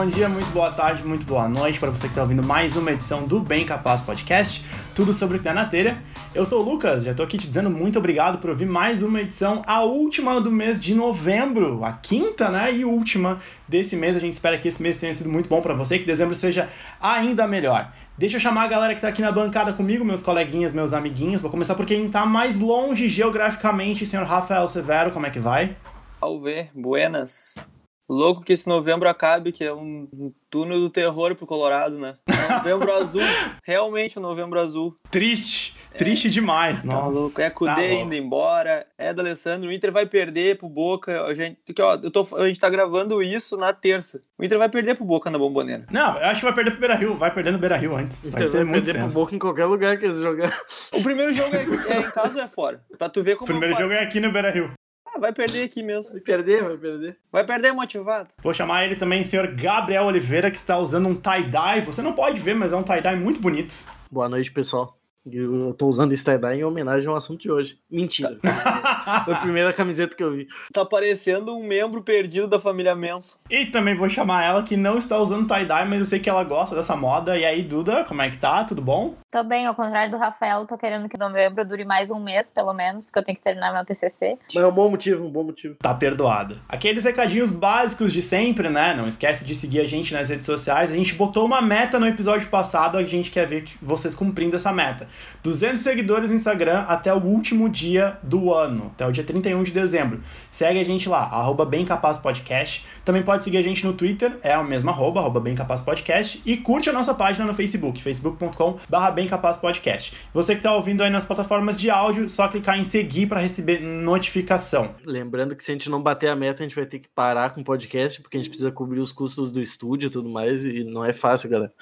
bom dia, muito boa tarde, muito boa noite para você que está ouvindo mais uma edição do Bem Capaz Podcast, tudo sobre o que tá na telha. Eu sou o Lucas, já tô aqui te dizendo muito obrigado por ouvir mais uma edição, a última do mês de novembro, a quinta, né, e última desse mês. A gente espera que esse mês tenha sido muito bom para você, que dezembro seja ainda melhor. Deixa eu chamar a galera que tá aqui na bancada comigo, meus coleguinhas, meus amiguinhos. Vou começar por quem tá mais longe geograficamente, senhor Rafael Severo, como é que vai? Salve, buenas. Louco que esse novembro acabe, que é um túnel do terror pro Colorado, né? Novembro azul, realmente o um novembro azul. Triste, triste é, demais, tá nossa. Louco. É Cudê tá indo embora, é da Alessandro, o Inter vai perder pro Boca. A gente, porque, ó, eu tô, a gente tá gravando isso na terça. O Inter vai perder pro Boca na Bomboneira. Não, eu acho que vai perder pro Beira-Rio, vai perder no Beira-Rio antes. Vai ser vai muito perder tenso. pro Boca em qualquer lugar que eles jogar. O primeiro jogo é, é em casa ou é fora? Pra tu ver como... O primeiro jogo é aqui no Beira-Rio. Ah, vai perder aqui mesmo. Vai perder, vai perder. Vai perder motivado. Vou chamar ele também, senhor Gabriel Oliveira, que está usando um tie-dye. Você não pode ver, mas é um tie-dye muito bonito. Boa noite, pessoal. Eu tô usando esse tie-dye em homenagem ao assunto de hoje. Mentira. Foi a primeira camiseta que eu vi. Tá parecendo um membro perdido da família Menso. E também vou chamar ela que não está usando tie-dye, mas eu sei que ela gosta dessa moda. E aí, Duda, como é que tá? Tudo bom? Tô bem, ao contrário do Rafael, tô querendo que novembro dure mais um mês, pelo menos, porque eu tenho que terminar meu TCC. Mas é um bom motivo, um bom motivo. Tá perdoada. Aqueles recadinhos básicos de sempre, né? Não esquece de seguir a gente nas redes sociais. A gente botou uma meta no episódio passado, a gente quer ver vocês cumprindo essa meta. 200 seguidores no Instagram até o último dia do ano, até o dia 31 de dezembro. Segue a gente lá, arroba Podcast. Também pode seguir a gente no Twitter, é a mesma arroba, arroba Podcast. E curte a nossa página no Facebook, facebook.com.br Bem Capaz Podcast. Você que está ouvindo aí nas plataformas de áudio, só clicar em seguir para receber notificação. Lembrando que se a gente não bater a meta, a gente vai ter que parar com o podcast, porque a gente precisa cobrir os custos do estúdio e tudo mais, e não é fácil, galera.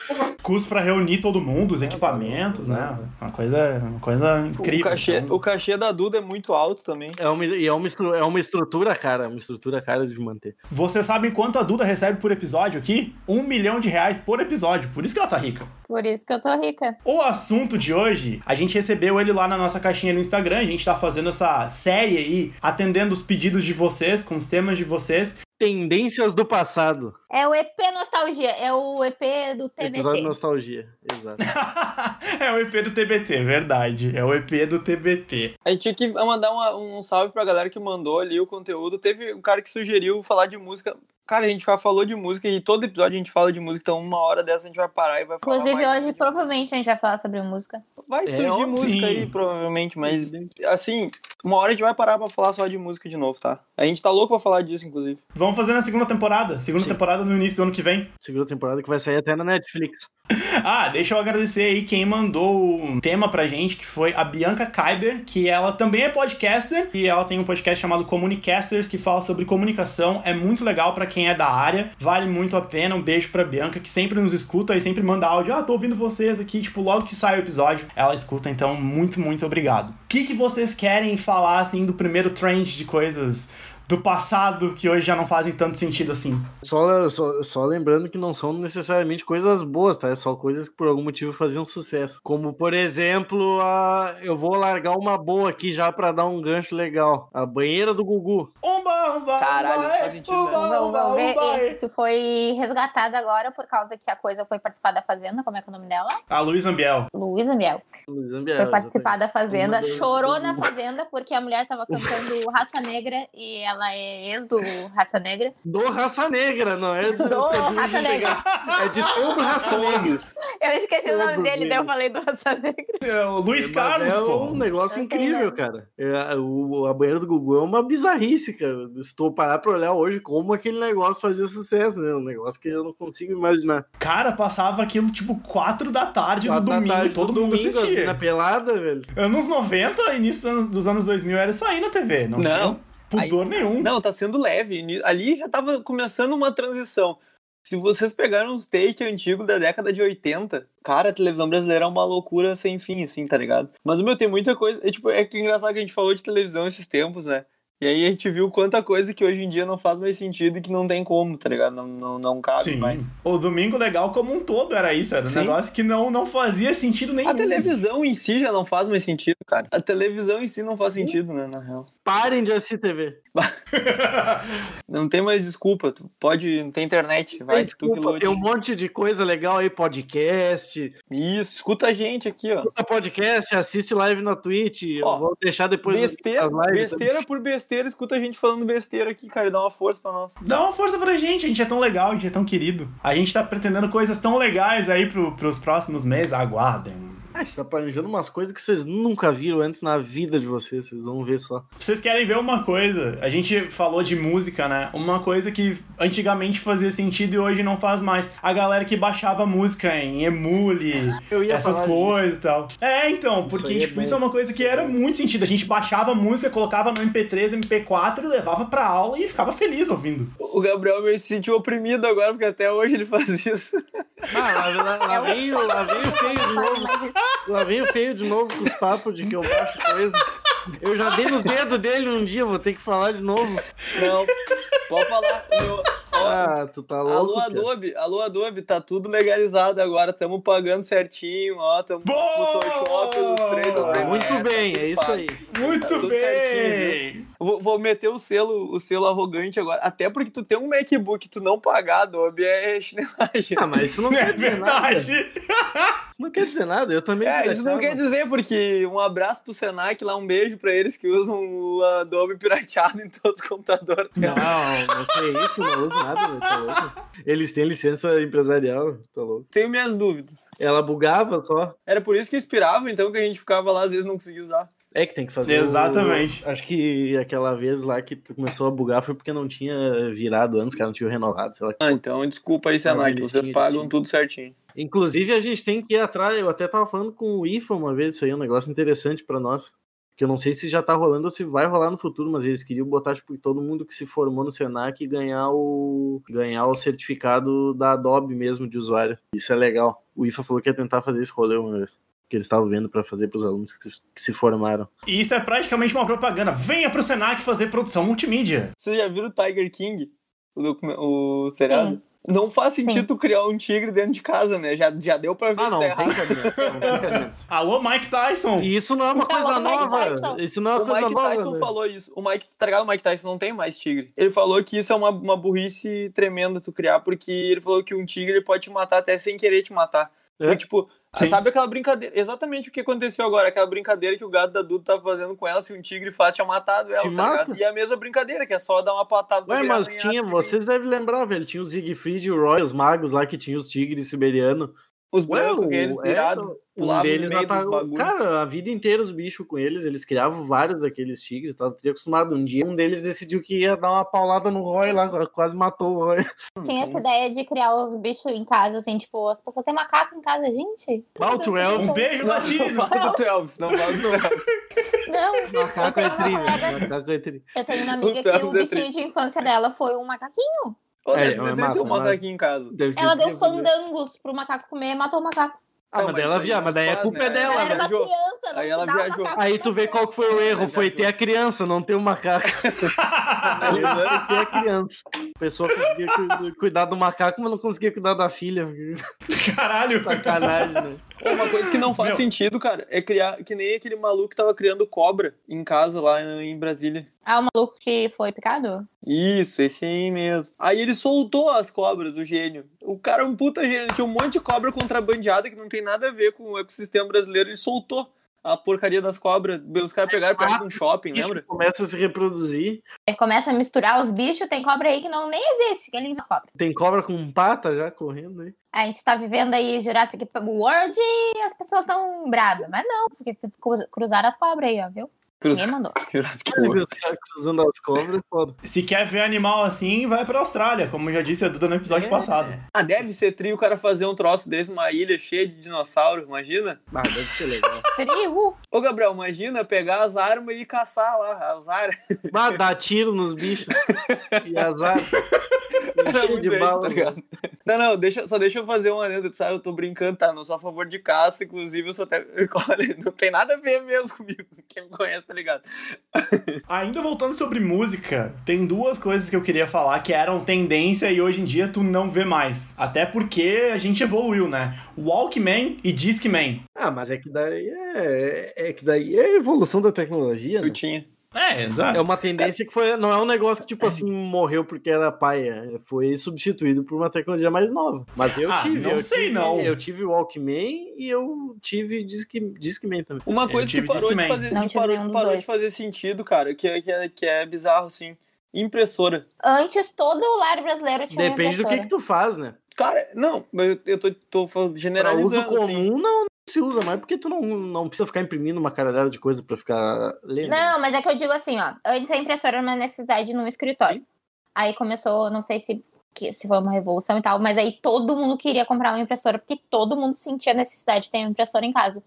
Custo para reunir todo mundo, os equipamentos, né? Uma coisa, uma coisa incrível. O cachê, então... o cachê da Duda é muito alto também. É uma, e é uma, é uma estrutura cara, uma estrutura cara de manter. Você sabe quanto a Duda recebe por episódio aqui? Um milhão de reais por episódio. Por isso que ela tá rica. Por isso que eu tô rica. O assunto de hoje, a gente recebeu ele lá na nossa caixinha no Instagram. A gente tá fazendo essa série aí, atendendo os pedidos de vocês, com os temas de vocês. Tendências do passado. É o EP Nostalgia, é o EP do TBT. Episódio Nostalgia, exato. é o EP do TBT, verdade. É o EP do TBT. A gente tinha que mandar uma, um salve pra galera que mandou ali o conteúdo. Teve um cara que sugeriu falar de música. Cara, a gente já falou de música e todo episódio a gente fala de música, então uma hora dessa a gente vai parar e vai falar. Inclusive, hoje provavelmente música. a gente vai falar sobre música. Vai é, surgir música sim. aí, provavelmente, mas assim, uma hora a gente vai parar pra falar só de música de novo, tá? A gente tá louco pra falar disso, inclusive. Vamos fazer na segunda temporada. Segunda sim. temporada no início do ano que vem. Segunda temporada que vai sair até na Netflix. Ah, deixa eu agradecer aí quem mandou um tema pra gente, que foi a Bianca Kyber, que ela também é podcaster, e ela tem um podcast chamado Comunicasters, que fala sobre comunicação. É muito legal para quem é da área, vale muito a pena. Um beijo pra Bianca, que sempre nos escuta e sempre manda áudio. Ah, tô ouvindo vocês aqui, tipo, logo que sai o episódio, ela escuta, então muito, muito obrigado. O que, que vocês querem falar, assim, do primeiro trend de coisas do passado que hoje já não fazem tanto sentido assim. Só, só, só, lembrando que não são necessariamente coisas boas, tá? É só coisas que por algum motivo faziam sucesso. Como, por exemplo, a... eu vou largar uma boa aqui já para dar um gancho legal. A banheira do Gugu. Umba, umba, Caralho, umba, faz sentido, umba, umba, umba, umba, Que foi resgatada agora por causa que a coisa foi participar da Fazenda. Como é que é o nome dela? A Luísa Ambiel. Luísa Ambiel. Luísa Ambiel. Foi participar da Fazenda, chorou na Fazenda porque a mulher tava cantando Raça Negra e ela ela é ex do Raça Negra. Do Raça Negra, não é? Do, do Raça Negra. É de todo Raça Negra. Eu esqueci o nome dele, daí eu falei do Raça Negra. É o Luiz Carlos, é pô. um negócio incrível, cara. É, o, a banheira do Gugu é uma bizarrice, cara. Estou parar pra olhar hoje como aquele negócio fazia sucesso, né? Um negócio que eu não consigo imaginar. Cara, passava aquilo tipo 4 da tarde quatro no domingo, tarde, todo mundo domingo, assistia. Na pelada, velho. Anos 90, início dos anos, dos anos 2000 era sair na TV, não, não. tinha pudor Aí, nenhum. Não, tá sendo leve. Ali já tava começando uma transição. Se vocês pegaram uns take antigos da década de 80, cara, a televisão brasileira é uma loucura sem fim, assim, tá ligado? Mas, meu, tem muita coisa. É, tipo, é que é engraçado que a gente falou de televisão esses tempos, né? E aí a gente viu quanta coisa que hoje em dia não faz mais sentido e que não tem como, tá ligado? Não, não, não cabe Sim. mais. O Domingo Legal como um todo era isso, era um Sim. negócio que não, não fazia sentido nenhum. A televisão em si já não faz mais sentido, cara. A televisão em si não faz sentido, né, na real. parem de assistir TV. Não tem mais desculpa. Tu pode. Não tem internet. Vai, Tem desculpa, tem um monte de coisa legal aí, podcast. Isso, escuta a gente aqui, ó. Escuta podcast, assiste live na Twitch. Ó, eu vou deixar depois Besteira, as lives. besteira por besteira, escuta a gente falando besteira aqui, cara, e dá uma força pra nós. Dá uma força pra gente, a gente é tão legal, a gente é tão querido. A gente tá pretendendo coisas tão legais aí pro, pros próximos meses. Aguardem. A gente tá planejando umas coisas que vocês nunca viram antes na vida de vocês. Vocês vão ver só. Vocês querem ver uma coisa? A gente falou de música, né? Uma coisa que antigamente fazia sentido e hoje não faz mais. A galera que baixava música em emule, Eu ia essas coisas e tal. É, então, porque é tipo, bom. isso é uma coisa que era muito sentido. A gente baixava música, colocava no MP3, MP4, levava pra aula e ficava feliz ouvindo. O Gabriel meio se sentiu oprimido agora, porque até hoje ele faz isso. Ah, lá, lá, lá, vem, o- lá vem o feio de novo. Lá vem o feio de novo com os papos de que eu baixo coisa. Eu já dei nos dedos dele um dia, vou ter que falar de novo. Não, pode falar. Meu, Ah, tu tá louco. alô, cara. Adobe, alô, Adobe, tá tudo legalizado agora, tamo pagando certinho, ó, tamo Boa! Photoshop, Premiere, Muito bem, é isso pago. aí. Muito Tá bem! certinho, Vou, vou meter o selo, o selo arrogante agora. Até porque tu tem um MacBook e tu não pagar Adobe é chinelagem. Ah, mas isso não É verdade! Isso não quer dizer nada. Eu também. É, isso não quer dizer, porque um abraço pro Senac lá, um beijo pra eles que usam o Adobe pirateado em todos os computadores. Não, não que isso, não uso nada, velho, tá louco. Eles têm licença empresarial, tá louco. Tenho minhas dúvidas. Ela bugava só. Era por isso que inspirava, então, que a gente ficava lá, às vezes não conseguia usar. É que tem que fazer. o- Exatamente. Acho que aquela vez lá que tu começou a bugar foi porque não tinha virado antes, cara, não tinha renovado, sei lá. Ah, então desculpa aí, Senac, vocês pagam tudo certinho. Inclusive, a gente tem que ir atrás. Eu até tava falando com o IFA uma vez, isso aí é um negócio interessante pra nós. Que eu não sei se já tá rolando ou se vai rolar no futuro, mas eles queriam botar, tipo, todo mundo que se formou no Senac ganhar o. ganhar o certificado da Adobe mesmo de usuário. Isso é legal. O IFA falou que ia tentar fazer esse rolê uma vez. Que eles estavam vendo pra fazer pros alunos que se, formaram. E isso é praticamente uma propaganda. Venha pro Senac fazer produção multimídia. Vocês já viram o Tiger King? O, o seriado? Sim. Não faz sentido Sim. tu criar um tigre dentro de casa, né? Já, já deu pra ver Ah, que não, tá tem errado. Alô, Mike Tyson! E isso não é uma coisa o Mike nova. Isso não é uma O coisa Mike nova. Tyson velho. falou isso. O Mike, tá ligado? O Mike Tyson não tem mais tigre. Ele falou que isso é uma, uma burrice tremenda tu criar, porque ele falou que um tigre ele pode te matar até sem querer te matar. É? Foi, tipo, Sim. sabe aquela brincadeira? Exatamente o que aconteceu agora, aquela brincadeira que o gato da Duda tava fazendo com ela, se um tigre fácil tinha matado ela, Te tá? E a mesma brincadeira, que é só dar uma patada Ué, mas tinha, vocês devem lembrar, velho. Tinha o Siegfried e o Roy, os magos lá que tinham os tigres siberianos. Os Ué, brancos, o- aqueles é, virados, um deles bagulhos. Cara, a vida inteira os bichos com eles, eles criavam vários daqueles tigres, tava acostumado. Um dia um deles decidiu que ia dar uma paulada no Roy lá, quase matou o Roy. Tinha essa ideia de criar os bichos em casa, assim, tipo, as pessoas têm macaco em casa, gente. O Twelve. Um beijo, Latino! do Twelves, não fala do Twelves. Não, Macaco é colega- Macaco é tri. eu tenho uma amiga que o é bichinho de infância dela foi um macaquinho. É, deve é ser massa, um mas- macaquinho em casa. Ela deu né? fandangos pro macaco comer e matou o macaco. Ah, Não, mas mas ela via, mas daí a faz, culpa né? é dela, Ela era criança, não Aí ela viajou. Aí tu vê qual que foi o erro, foi ter a criança, não ter o macaco. Analisando. ter a criança. A pessoa conseguia cu- cuidar do macaco, mas não conseguia cuidar da filha. Caralho! Sacanagem, né? Pô, Uma coisa que não faz Meu. sentido, cara, é criar que nem aquele maluco que tava criando cobra em casa lá em Brasília. Ah, o maluco que foi picado? Isso, esse aí mesmo. Aí ele soltou as cobras, o gênio. O cara é um puta gênio. Ele tinha um monte de cobra contrabandeada que não tem nada a ver com o ecossistema brasileiro. Ele soltou a porcaria das cobras. Os caras pegaram perto de um shopping, bicho lembra? começa a se reproduzir. Ele começa a misturar os bichos, tem cobra aí que não nem existe, que ele faz cobra. Tem cobra com pata já correndo aí. A gente tá vivendo aí Jurassic World e as pessoas tão bravas. Mas não, porque cru- cruzaram as cobras aí, ó, viu? Cruz... Ninguém mandou. Cruzando as cobras, foda. Se quer ver animal assim, vai pra Austrália, como já disse a Duda no episódio É. passado. Ah, deve ser trio o cara fazer um troço desse numa ilha cheia de dinossauro, imagina? Ah, deve ser legal. Trigo. Ô, Gabriel, imagina pegar as armas e caçar lá, as armas. Ah, dá tiro nos bichos. E azar. Cheio de gente, bala. tá ligado? Não, não, deixa, só deixa eu fazer uma adendo, sabe? Eu tô brincando, tá? Não sou a favor de caça, inclusive eu sou até. Não tem nada a ver mesmo comigo. Quem me conhece, tá ligado? Ainda voltando sobre música, tem duas coisas que eu queria falar que eram tendência e hoje em dia tu não vê mais. Até porque a gente evoluiu, né? Walkman e Discman. Ah, mas é que daí é, é que daí é evolução da tecnologia, né? Eu tinha. É, exato. É uma tendência que foi. Não é um negócio que, tipo assim, morreu porque era paia. Foi substituído por uma tecnologia mais nova. Mas eu Ah, tive. não eu sei, tive- não. Eu tive o Walkman e eu tive Discman, Discman também. Uma coisa que parou, de fazer, Não que parou, parou de fazer sentido, cara, que é, que é, que é bizarro, assim. Impressora. Antes, todo o lar brasileiro tinha uma Depende do que, impressora. que tu faz, né? Cara, não, eu, eu tô, tô falando- Pra uso generalizando, comum, assim. não se usa mais, porque tu não, não precisa ficar imprimindo uma caralhada de coisa pra ficar lendo. Não, mas é que eu digo assim, ó. Antes a impressora era uma necessidade num escritório. Aí começou, não sei se, que- se foi uma revolução e tal, mas aí todo mundo queria comprar uma impressora, porque todo mundo sentia necessidade de ter uma impressora em casa.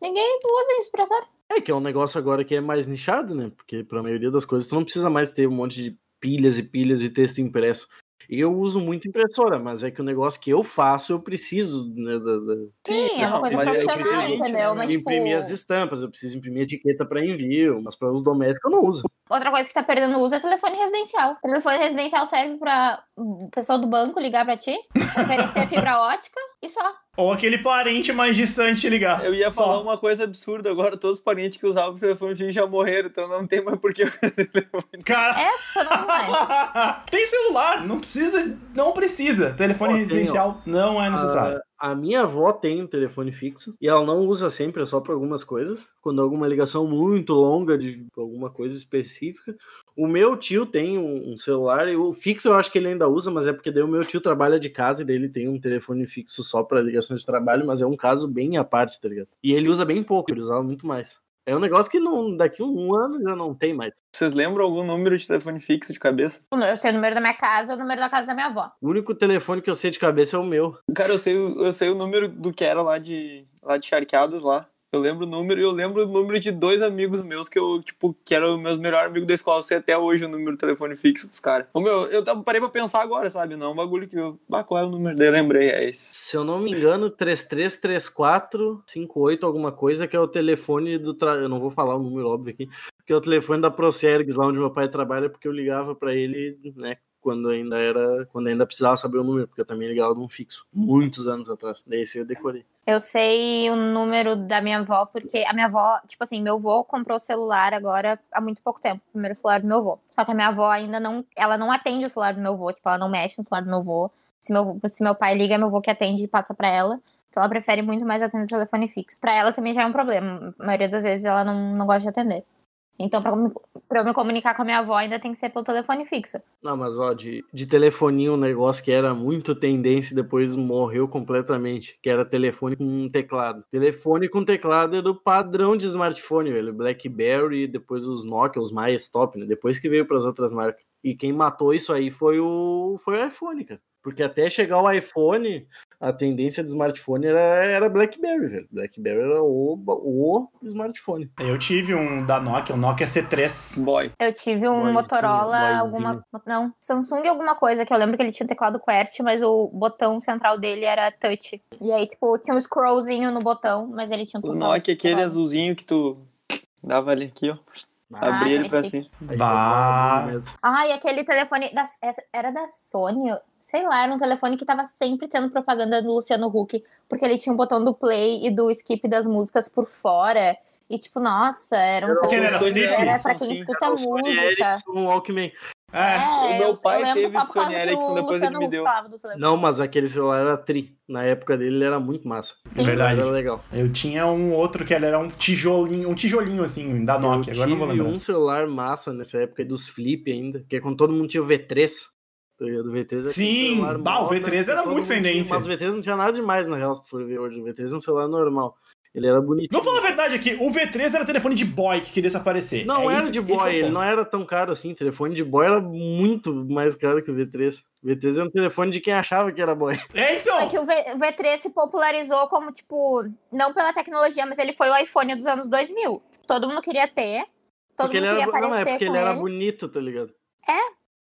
Ninguém usa impressora. É que é um negócio agora que é mais nichado, né? Porque pra maioria das coisas tu não precisa mais ter um monte de pilhas e pilhas de texto impresso. Eu uso muito impressora, mas é que o negócio que eu faço, eu preciso né, da- da- Sim, é uma coisa é profissional, diferente, entendeu? Mas, tipo, imprimir as estampas, eu preciso imprimir etiqueta para envio, mas para uso doméstico eu não uso. Outra coisa que tá perdendo uso é telefone residencial. Telefone residencial serve pra pessoa do banco ligar pra ti, oferecer fibra ótica e só. Ou aquele parente mais distante ligar. Eu ia Só. falar uma coisa absurda agora, todos os parentes que usavam o telefone fixo já morreram, então não tem mais por que Cara. É, só não mais. Tem celular, não precisa, não precisa. Telefone tem, residencial não é necessário. A minha avó tem um telefone fixo e ela não usa sempre, é só para algumas coisas. Quando alguma ligação muito longa de alguma coisa específica. O meu tio tem um, celular, e o fixo eu acho que ele ainda usa, mas é porque daí o meu tio trabalha de casa e daí ele tem um telefone fixo só para ligação de trabalho, mas é um caso bem à parte, tá ligado? E ele usa bem pouco, ele usava muito mais. É um negócio que não, daqui a um ano já não tem mais. Vocês lembram algum número de telefone fixo de cabeça? Eu sei o número da minha casa e o número da casa da minha avó. O único telefone que eu sei de cabeça é o meu. Cara, eu sei, o- eu sei o número do que era lá de, lá de Charqueadas lá. Eu lembro o número eu lembro o número de dois amigos meus que eu, tipo, que eram meus melhores amigos da escola. Eu sei até hoje o número do telefone fixo dos caras. Ô meu, eu parei pra pensar agora, sabe? Não, é um bagulho que eu. Ah, qual é o número dele? Lembrei, é esse. Se eu não me engano, 333458 alguma coisa, que é o telefone do. Tra... Eu não vou falar o número óbvio aqui, que é o telefone da Procergs, lá onde meu pai trabalha, porque eu ligava pra ele, né, quando ainda era. Quando ainda precisava saber o número, porque eu também ligava num fixo, muitos anos atrás. Daí esse eu decorei. Eu sei o número da minha avó, porque a minha avó, tipo assim, meu avô comprou o celular agora há muito pouco tempo, o primeiro celular do meu avô. Só que a minha avó ainda não, ela não atende o celular do meu avô, tipo, ela não mexe no celular do meu avô. Se meu, se meu pai liga, meu avô que atende e passa pra ela. Então ela prefere muito mais atender o telefone fixo. Pra ela também já é um problema. A maioria das vezes ela não, não gosta de atender. Então, pra eu me comunicar com a minha avó, ainda tem que ser pelo telefone fixo. Não, mas ó, de, de telefonia, um negócio que era muito tendência e depois morreu completamente, que era telefone com teclado. Telefone com teclado era o padrão de smartphone, velho. BlackBerry, depois os Nokia, os mais top, né? Depois que veio para as outras marcas. E quem matou isso aí foi o, foi o iPhone, cara. Porque até chegar o iPhone, a tendência do smartphone era, era BlackBerry, velho. BlackBerry era o, o smartphone. Eu tive um da Nokia, um Nokia C3. Boy. Eu tive um Boyzinho, Motorola, boyzinho. alguma. Não, Samsung alguma coisa, que eu lembro que ele tinha um teclado QWERTY, mas o botão central dele era touch. E aí, tipo, tinha um scrollzinho no botão, mas ele tinha um O. Nokia, aquele azulzinho que tu dava ali aqui, ó. Ah, ele aquele pra cima. Bah. Ah, e aquele telefone. Da, era da Sony? Sei lá, era um telefone que tava sempre tendo propaganda do Luciano Huck, porque ele tinha o botão do play e do skip das músicas por fora. E, tipo, nossa, era um telefone era flip? era pra quem Sim, escuta Era o Sony música. Ericsson Walkman. É. É, O meu eu- pai teve Sony Ericsson, do depois ele Luciano me Huck deu. falava do telefone. Não, mas aquele celular era tri. Na época dele ele era muito massa. Sim. Verdade. Era legal. Eu tinha um outro que ele era um tijolinho, um tijolinho assim, da Nokia. eu Agora não vou tive lembrar. um celular massa nessa época dos flip ainda, que é quando todo mundo tinha o V3. Tá ligado? O V3 era Sim, bah, o moda V3 que era muito tendência. Mas o V3 não tinha nada demais na real, se tu for ver hoje. O V3 é um celular normal. Ele era bonitinho. Vamos falar a verdade aqui, o V3 era telefone de boy que queria se aparecer. Não É era isso- de esse é o boy, ele não era tão caro assim. O telefone de boy era muito mais caro que o V3. O V3 era um telefone de quem achava que era boy. É, então. É que o, v, o V3 se popularizou como, tipo, não pela tecnologia, mas ele foi o iPhone dos anos 2000. Tipo, todo mundo queria ter, todo porque mundo ele queria era, não, é aparecer porque com ele ele. era bonito, tá ligado?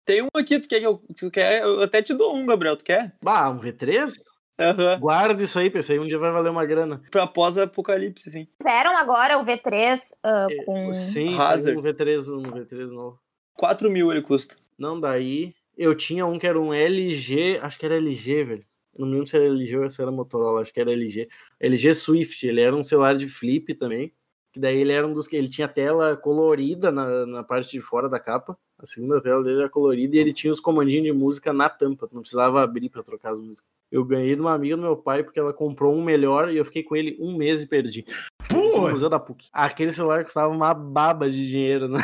Tem um aqui, tu quer que eu. Tu quer? Eu até te dou um, Gabriel, tu quer? Bah, um V3? Aham. Guarda isso aí, pessoal. Um dia vai valer uma grana. Pra pós-apocalipse, sim. Fizeram agora o V3 ah, É, com... Sim, Hazard. um V3, um V3 novo. 4 mil ele custa. Não, daí eu tinha um que era um LG, acho que era LG, velho. Eu Não me lembro se era LG ou se era Motorola, acho que era LG. LG Swift, ele era um celular de flip também. Que daí ele era um dos que ele tinha tela colorida na, na parte de fora da capa. A segunda tela dele era colorida e ele tinha os comandinhos de música na tampa. Não precisava abrir para trocar as músicas. Eu ganhei de uma amiga do meu pai porque ela comprou um melhor e eu fiquei com ele um mês e perdi. Pô, Museu da PUC. Aquele celular custava uma baba de dinheiro.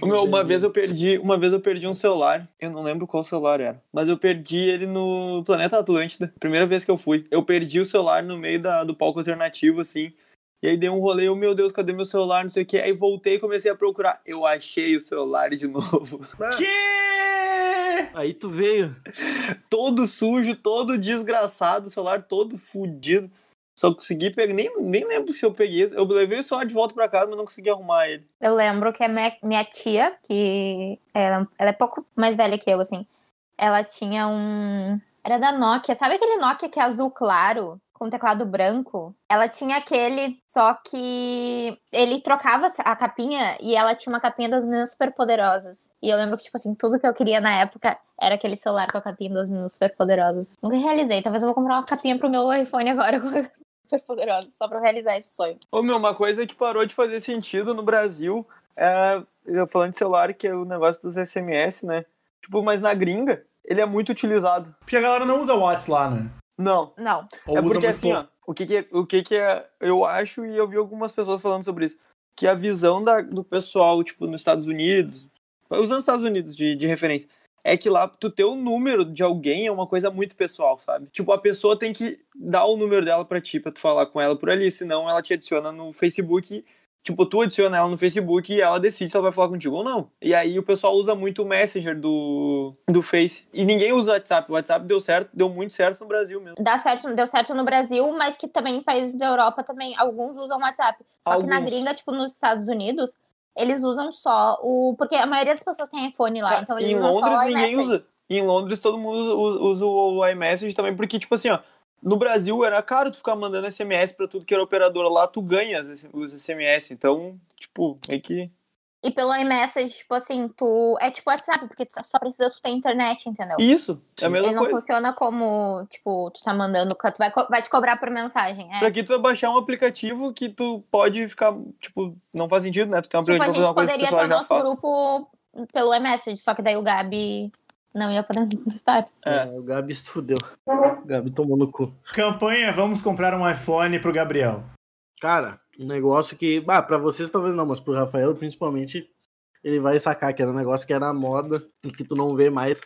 O meu, uma vez eu perdi, uma vez eu perdi um celular. Eu não lembro qual celular era, mas eu perdi ele no Planeta Atlântida. Primeira vez que eu fui, eu perdi o celular no meio da, do palco alternativo assim. E aí dei um rolê, eu, meu Deus, cadê meu celular? Não sei o que. Aí voltei e comecei a procurar. Eu achei o celular de novo. que? Aí tu veio. todo sujo, todo desgraçado, o celular todo fudido. Só consegui pegar, nem, nem lembro se eu peguei. esse. Eu levei o celular de volta pra casa, mas não consegui arrumar ele. Eu lembro que a minha, minha tia, que ela, ela é pouco mais velha que eu, assim, ela tinha um. Era da Nokia. Sabe aquele Nokia que é azul claro, com teclado branco? Ela tinha aquele, só que ele trocava a capinha e ela tinha uma capinha das meninas super poderosas. E eu lembro que, tipo assim, tudo que eu queria na época era aquele celular com a capinha das meninas super poderosas. Nunca realizei. Talvez eu vou comprar uma capinha pro meu iPhone agora com as super poderosas, só pra eu realizar esse sonho. Ô, meu, uma coisa que parou de fazer sentido no Brasil é. Eu falando de celular, que é o negócio dos SMS, né? Tipo, mas na gringa, ele é muito utilizado. Porque a galera não usa o WhatsApp lá, né? Não. Não. Ou é usa porque assim, ó, o que que, é- o que que é, eu acho e eu vi algumas pessoas falando sobre isso, que a visão da, do pessoal, tipo, nos Estados Unidos, usando os Estados Unidos de, de referência, é que lá tu ter o número de alguém é uma coisa muito pessoal, sabe? Tipo, a pessoa tem que dar o número dela pra ti, pra tu falar com ela por ali, senão ela te adiciona no Facebook Tipo, tu adiciona ela no Facebook e ela decide se ela vai falar contigo ou não. E aí o pessoal usa muito o Messenger do, do Face. E ninguém usa o WhatsApp. O WhatsApp deu certo, deu muito certo no Brasil mesmo. Dá certo, deu certo no Brasil, mas que também em países da Europa também, alguns usam WhatsApp. Só que na Alguns. gringa, tipo, nos Estados Unidos, eles usam só o. Porque a maioria das pessoas tem iPhone lá, Tá, então eles em usam Londres só o ninguém iMessage. usa. Em Londres todo mundo usa, usa o iMessage também, porque, tipo assim, ó, no Brasil era caro tu ficar mandando SMS pra tudo que era operadora lá, tu ganha os SMS. Então, tipo, é que. E pelo iMessage, tipo assim, tu. É tipo WhatsApp, porque tu só precisa tu ter internet, entendeu? Isso, é a mesma Ele não coisa. funciona como, tipo, tu tá mandando, tu vai, vai te cobrar por mensagem. É. Pra que tu vai baixar um aplicativo que tu pode ficar, tipo, não faz sentido, né? Tu tem um Tipo, a aplicativo pra fazer gente uma coisa que o poderia ter o nosso grupo pelo iMessage, só que daí o Gabi não ia poder estar. É. É, o Gabi se fudeu. O Gabi tomou no cu. Campanha, vamos comprar um iPhone pro Gabriel. Cara, um negócio que. Ah, pra vocês talvez não, mas pro Rafael, principalmente, ele vai sacar, que era um negócio que era moda e que tu não vê mais.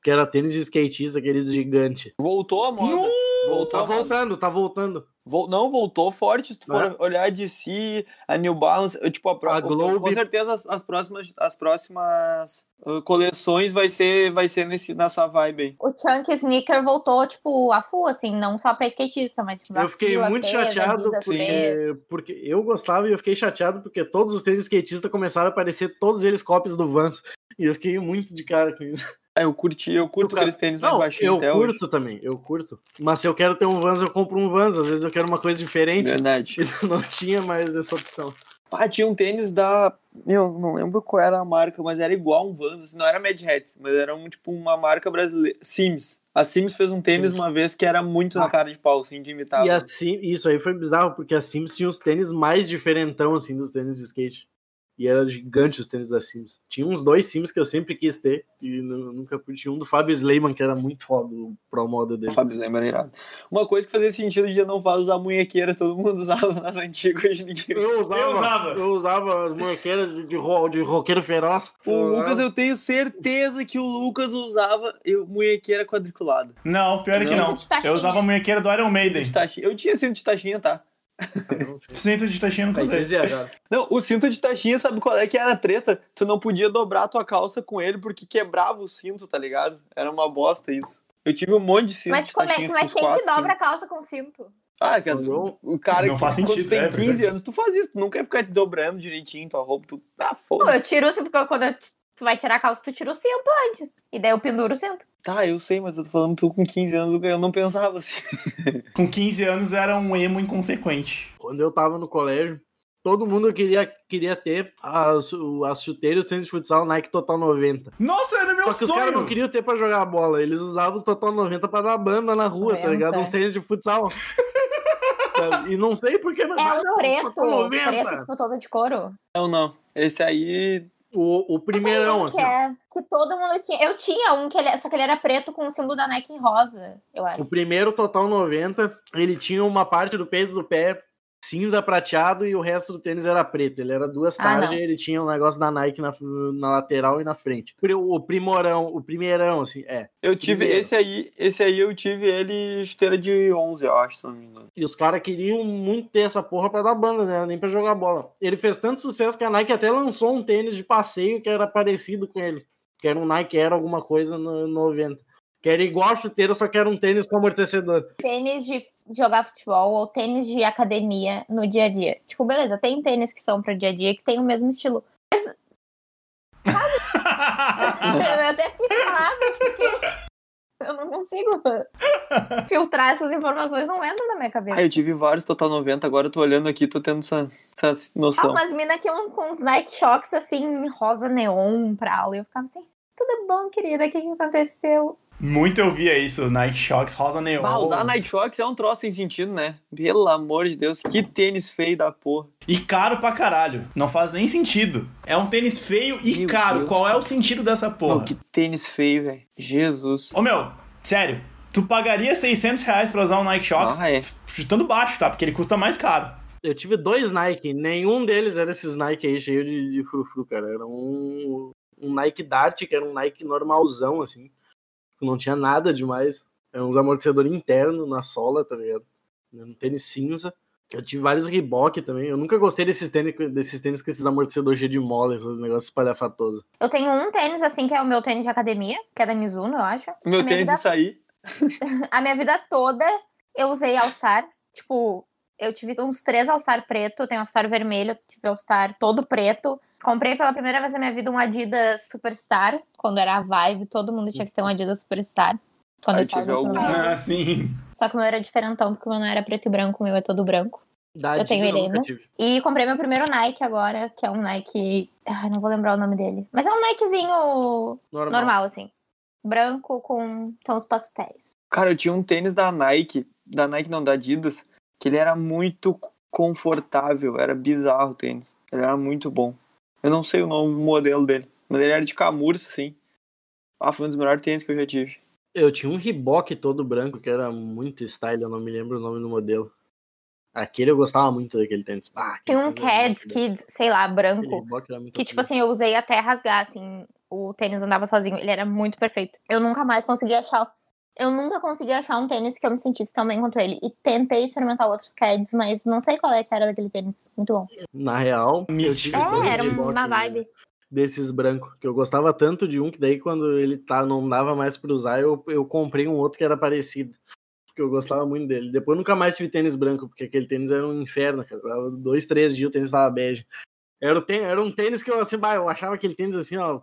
Que era tênis de skatista, aqueles gigantes. Voltou a moda. Voltou Tá a moda. voltando, tá voltando. Vol- Não, voltou forte. Se tu for É. olhar de si, a New Balance, eu, tipo, a, pro- A Globe- com certeza as, as próximas, as próximas coleções vai ser, vai ser nesse, nessa vibe aí. O Chunk Sneaker voltou, tipo, a full, assim, não só pra skatista, mas tipo, Eu fiquei Fila, muito Pesa, chateado porque, porque eu gostava e eu fiquei chateado porque todos os tênis skatistas começaram a aparecer, todos eles cópias do Vans. E eu fiquei muito de cara com isso. É, eu curti, eu curto cara- aqueles tênis mais Não, baixinhos eu até hoje. curto também, eu curto. Mas se eu quero ter um Vans, eu compro um Vans. Às vezes eu quero uma coisa diferente. Verdade. E não tinha mais essa opção. Ah, tinha um tênis da. Eu não lembro qual era a marca, mas era igual um Vans, assim, não era Mad Hat, mas era um, tipo uma marca brasileira. Sims. A Sims fez um tênis uma vez que era muito na Ah. cara de pau, assim, de imitar. E assim, isso aí foi bizarro, porque a Sims tinha os tênis mais diferentão, assim, dos tênis de skate. E era gigante os tênis da Sims. Tinha uns dois Sims que eu sempre quis ter, e nu- nunca pude. Tinha um do Fábio Sleiman, que era muito foda, o Pro Moda dele. O Fábio lembra irado. Uma coisa que fazia sentido de não fazer usar munhequeira, todo mundo usava nas antigas, ninguém. Eu usava, Eu usava. eu usava as molequeiras de, de, ro- de roqueiro feroz. O Lucas, eu tenho certeza que o Lucas usava eu, munhequeira quadriculada. Não, pior é que não. Eu usava a munhequeira do Iron Maiden. Eu tinha cinto de taxinha, tá? Cinto de taxinha vocês viajaram. Não, o cinto de taxinha, sabe qual é que era a treta? Tu não podia dobrar a tua calça com ele porque quebrava o cinto, tá ligado? Era uma bosta isso. Eu tive um monte de cinto Mas, de como é, mas uns quem que dobra a calça com cinto? Ah, que as- Não. o cara Não que faz quando sentido, tu tem é 15 verdade. anos, tu faz isso. Tu não quer ficar te dobrando direitinho tua roupa. Tu... Ah, Pô, foda eu tiro o cinto, porque quando eu- tu vai tirar a calça, tu tira o cinto antes. E daí eu penduro o cinto. Tá, eu sei, mas eu tô falando tu com 15 anos, eu não pensava assim. Com 15 anos era um emo inconsequente. Quando eu tava no colégio, todo mundo queria, queria ter as, o- as chuteiras e os tênis de futsal Nike Total 90. Nossa, era meu Só que os caras não sonho! queriam ter pra jogar bola, eles usavam os Total 90 pra dar banda na rua, tá 90. ligado? Uns tênis de futsal. E não sei porquê, mas. É ah, não, preto, 90. preto, tipo, todo de couro. Não, não. Esse aí. O, o primeirão, assim. que, é, que todo mundo tinha. Eu tinha um, que ele, só que ele era preto com o símbolo da Nike em rosa, eu acho. O primeiro total 90, ele tinha uma parte do peito do pé cinza prateado e o resto do tênis era preto. Ele era duas Ah, tarjas e ele tinha um negócio da Nike na, na lateral e na frente. O primorão, o primeirão, assim, é. Eu tive Primeiro. esse aí, esse aí eu tive ele esteira de 11, eu acho, se não me engano. E os caras queriam muito ter essa porra pra dar banda, né? Nem pra jogar bola. Ele fez tanto sucesso que a Nike até lançou um tênis de passeio que era parecido com ele. Que era um Nike Air alguma coisa no 90. Que era igual a chuteira, só que era um tênis com amortecedor. Tênis de jogar futebol ou tênis de academia no dia a dia. Tipo, beleza, tem tênis que são pra dia a dia que tem o mesmo estilo. eu até fiz palavras porque eu não consigo filtrar essas informações, não entram na minha cabeça. Ah, eu tive vários Total 90, agora eu tô olhando aqui, tô tendo essa, essa Ah, noção. umas minas que iam com os Nike Shocks assim, rosa neon pra aula. E eu ficava assim, tudo bom, querida? O que, que aconteceu? Muito eu via isso, Nike Shox, rosa neon. Bah, usar Nike Shox é um troço sem sentido, né? Pelo amor de Deus, que tênis feio da porra. E caro pra caralho. Não faz nem sentido. É um tênis feio e Meu caro. Deus, Qual é cara. o sentido dessa porra? Não, que tênis feio, velho. Jesus. Ô meu, sério, tu pagaria 600 reais pra usar um Nike Shox? Ah, é. Chutando baixo, tá? Porque ele custa mais caro. Eu tive dois Nike, nenhum deles era esses Nike aí cheio de, de frufru, cara. Era um, um Nike Dart, que era um Nike normalzão, assim. Não tinha nada demais. Era uns amortecedores internos na sola, tá ligado? Um tênis cinza. Eu tive vários Reebok também. Eu nunca gostei desses tênis, desses tênis com esses amortecedores cheios de mola, esses negócios espalhafatosos. Eu tenho um tênis assim, que é o meu tênis de academia, que é da Mizuno, eu acho. Meu tênis vida de sair. A minha vida toda eu usei All-Star. Tipo, eu tive uns três All-Star preto, eu tenho All-Star vermelho, eu tive All-Star todo preto. Comprei pela primeira vez na minha vida um Adidas Superstar, quando era a vibe, todo mundo tinha que ter um Adidas Superstar. Quando Ah, eu tive algum. Ah, sim. Só que o meu era diferentão, porque o meu não era preto e branco, o meu é todo branco. Da Eu tenho ele ainda. E comprei meu primeiro Nike agora, que é um Nike. Ai, não vou lembrar o nome dele. Mas é um Nikezinho Normal. normal, assim. Branco com tons pastéis. Cara, eu tinha um tênis da Nike, da Nike não, da Adidas, que ele era muito confortável, era bizarro o tênis. Ele era muito bom. Eu não sei o nome o modelo dele, mas ele era de camurça, assim. Ah, foi um dos melhores tênis que eu já tive. Eu tinha um Reebok todo branco, que era muito style, eu não me lembro o nome do modelo. Aquele eu gostava muito daquele tênis. Ah, Tinha aquele um Cads. Kids, sei lá, branco. Que, tipo assim, eu usei até rasgar, assim. O tênis andava sozinho. Ele era muito perfeito. Eu nunca mais consegui achar. Eu nunca consegui achar um tênis que eu me sentisse tão bem quanto ele. E tentei experimentar outros Cads, mas não sei qual é que era daquele tênis. Muito bom. Na real, Místico. É, era uma vibe. desses brancos, que eu gostava tanto de um que daí quando ele tá, não dava mais pra usar, eu, eu comprei um outro que era parecido. Porque eu gostava muito dele. Depois nunca mais tive tênis branco, porque aquele tênis era um inferno, cara. Dois, três dias o tênis tava bege. Era, tênis, era um tênis que eu assim, bah, eu achava aquele tênis assim, ó,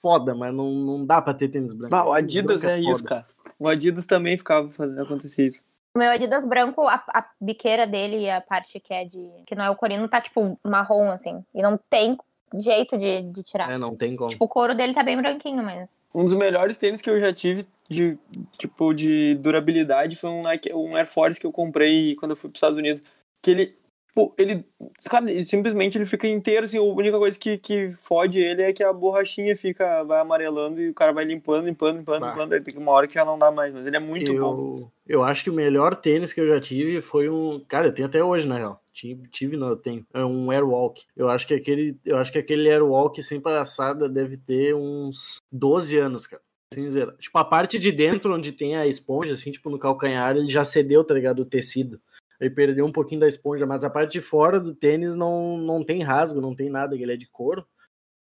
foda, mas não, não dá pra ter tênis branco. Bah, o Tênis Adidas branco é isso, foda. cara. O Adidas também ficava fazendo acontecer isso. O meu Adidas branco, a, a biqueira dele e a parte que é de. que não é o corino, tá tipo marrom, assim. E não tem jeito de, de tirar. É, não tem como. Tipo, o couro dele tá bem branquinho, mas. Um dos melhores tênis que eu já tive de tipo de durabilidade foi um Nike, um Air Force que eu comprei quando eu fui para os Estados Unidos. Que ele, pô, ele, cara, ele simplesmente ele fica inteiro assim. A única coisa que, que fode ele é que a borrachinha fica vai amarelando e o cara vai limpando, limpando, limpando, Bah. limpando. Aí tem uma hora que já não dá mais, mas ele é muito bom. eu, eu acho que o melhor tênis que eu já tive foi um. Cara, eu tenho até hoje, na real. Tive, tive não, eu tenho. É um Airwalk. Eu acho que aquele, eu acho que aquele Airwalk sem palhaçada deve ter uns 12 anos, cara. Tipo, a parte de dentro, onde tem a esponja, assim, tipo, no calcanhar, ele já cedeu, tá ligado? O tecido. Aí perdeu um pouquinho da esponja, mas a parte de fora do tênis não, não tem rasgo, não tem nada, ele é de couro.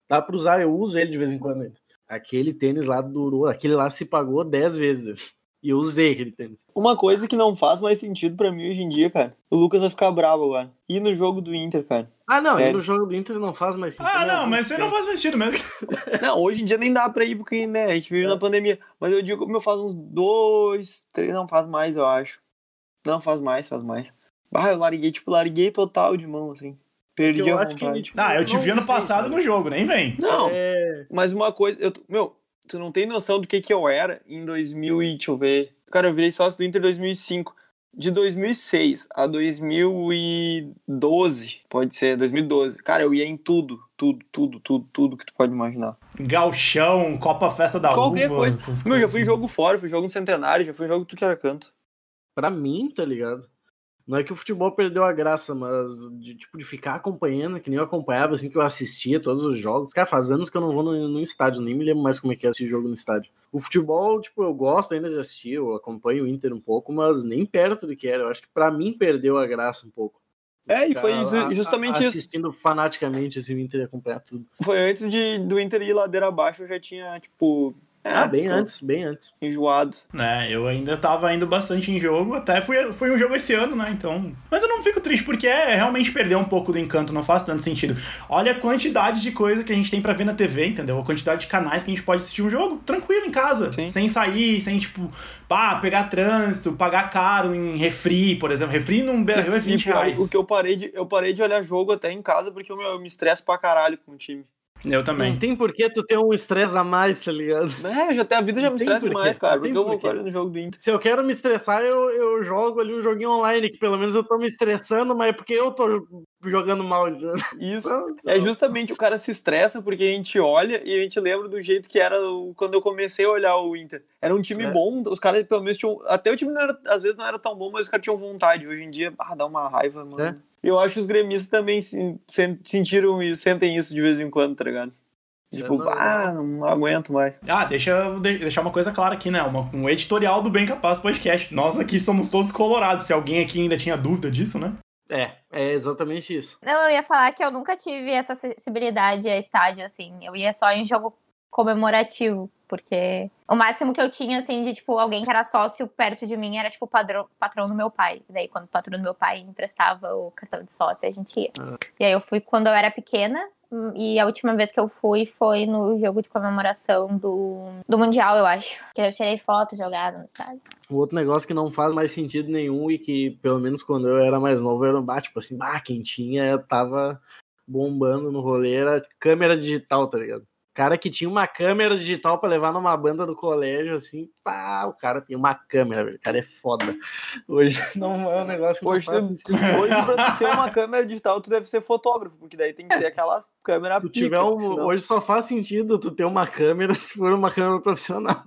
Dá pra usar, eu uso ele de vez em quando. Aquele tênis lá durou, aquele lá se pagou 10 vezes. E eu usei aquele tênis. Uma coisa que não faz mais sentido pra mim hoje em dia, cara. O Lucas vai ficar bravo agora. E no jogo do Inter, cara. Ah, não, e Sério? no jogo do Inter não faz mais sentido. Ah, não, mas isso aí não faz mais sentido mesmo. Não, hoje em dia nem dá pra ir porque né, a gente vive na pandemia. Mas eu digo, meu, faz uns dois, três, não faz mais, eu acho. Não, faz mais, faz mais. Ah, eu larguei, tipo, larguei total de mão, assim. Perdi eu a acho que vontade. ele, tipo, Ah, eu te vi ano sei, passado cara. no jogo, nem vem. Não, É, mas uma coisa, eu, meu, tu não tem noção do que que eu era em 2000 e, deixa eu ver. Cara, eu virei sócio do Inter em 2005. de 2006 a 2012, pode ser, 2012. Cara, eu ia em tudo, tudo, tudo, tudo, tudo que tu pode imaginar. Galchão, Copa Festa da Qualquer Uva. coisa. essas Meu, já fui em jogo fora, fui em jogo no Centenário, já fui em jogo tudo que era canto. Pra mim, tá ligado? Não é que o futebol perdeu a graça, mas de, tipo, de ficar acompanhando, que nem eu acompanhava, assim, que eu assistia todos os jogos. Cara, faz anos que eu não vou no, no estádio, nem me lembro mais como é que é esse jogo no estádio. O futebol, tipo, eu gosto ainda de assistir, eu acompanho o Inter um pouco, mas nem perto do que era. Eu acho que pra mim perdeu a graça um pouco. É, e foi a- justamente a- isso. Assistindo fanaticamente esse Inter e acompanhar tudo. Foi antes de, do Inter ir ladeira abaixo, eu já tinha, tipo. É, Ah, bem pô, antes, bem antes. Enjoado. né? Eu ainda tava indo bastante em jogo, até foi, foi um jogo esse ano, né? Então. Mas eu não fico triste, porque é realmente perder um pouco do encanto, não faz tanto sentido. Olha a quantidade de coisa que a gente tem pra ver na TV, entendeu? A quantidade de canais que a gente pode assistir um jogo tranquilo em casa, Sim. sem sair, sem, tipo, pá, pegar trânsito, pagar caro em refri, por exemplo. Refri num Beira Rio é 20 E pior, reais. O que eu parei de, eu parei de olhar jogo até em casa porque eu, me- eu me estresso pra caralho com o time. Eu também. Não tem por que tu ter um estresse a mais, tá ligado? É, já até a vida já me estressa demais, cara. Porque eu vou no jogo do Inter. Se eu quero me estressar, eu, eu jogo ali um joguinho online, que pelo menos eu tô me estressando, mas é porque eu tô jogando mal. entendeu? Isso. Então, É justamente o cara se estressa porque a gente olha e a gente lembra do jeito que era quando eu comecei a olhar o Inter. Era um time É. bom, os caras pelo menos tinham. Até o time não era- às vezes não era tão bom, mas os caras tinham vontade. Hoje em dia, ah, dá uma raiva, mano. É. Eu acho que os gremistas também se- sen- sentiram e sentem isso de vez em quando, tá ligado? Tipo, normal. ah, não aguento mais. Ah, deixa deixar uma coisa clara aqui, né? Uma- um editorial do Bem Capaz Podcast. Nós aqui somos todos colorados. Se alguém aqui ainda tinha dúvida disso, né? É, é exatamente isso. Não, eu ia falar que eu nunca tive essa acessibilidade a estádio, assim. Eu ia só em jogo comemorativo, porque o máximo que eu tinha, assim, de, tipo, alguém que era sócio perto de mim era, tipo, o padrão, patrão do meu pai. Daí, quando o patrão do meu pai emprestava o cartão de sócio, a gente ia. Ah. E aí, eu fui quando eu era pequena, e a última vez que eu fui foi no jogo de comemoração do, do Mundial, eu acho. Que eu tirei foto jogada no estádio. Um outro negócio que não faz mais sentido nenhum e que, pelo menos quando eu era mais novo, era um bate, tipo assim, bah, quem tinha tava bombando no rolê, era câmera digital, tá ligado? Cara que tinha uma câmera digital pra levar numa banda do colégio, assim, pá, o cara tem uma câmera, velho. O cara é foda. Hoje não é um negócio que Hoje, não faz tu, sentido. hoje pra tu ter uma câmera digital, tu deve ser fotógrafo, porque daí tem que ser aquela câmera tu pica, tiver um, senão- Hoje só faz sentido tu ter uma câmera se for uma câmera profissional.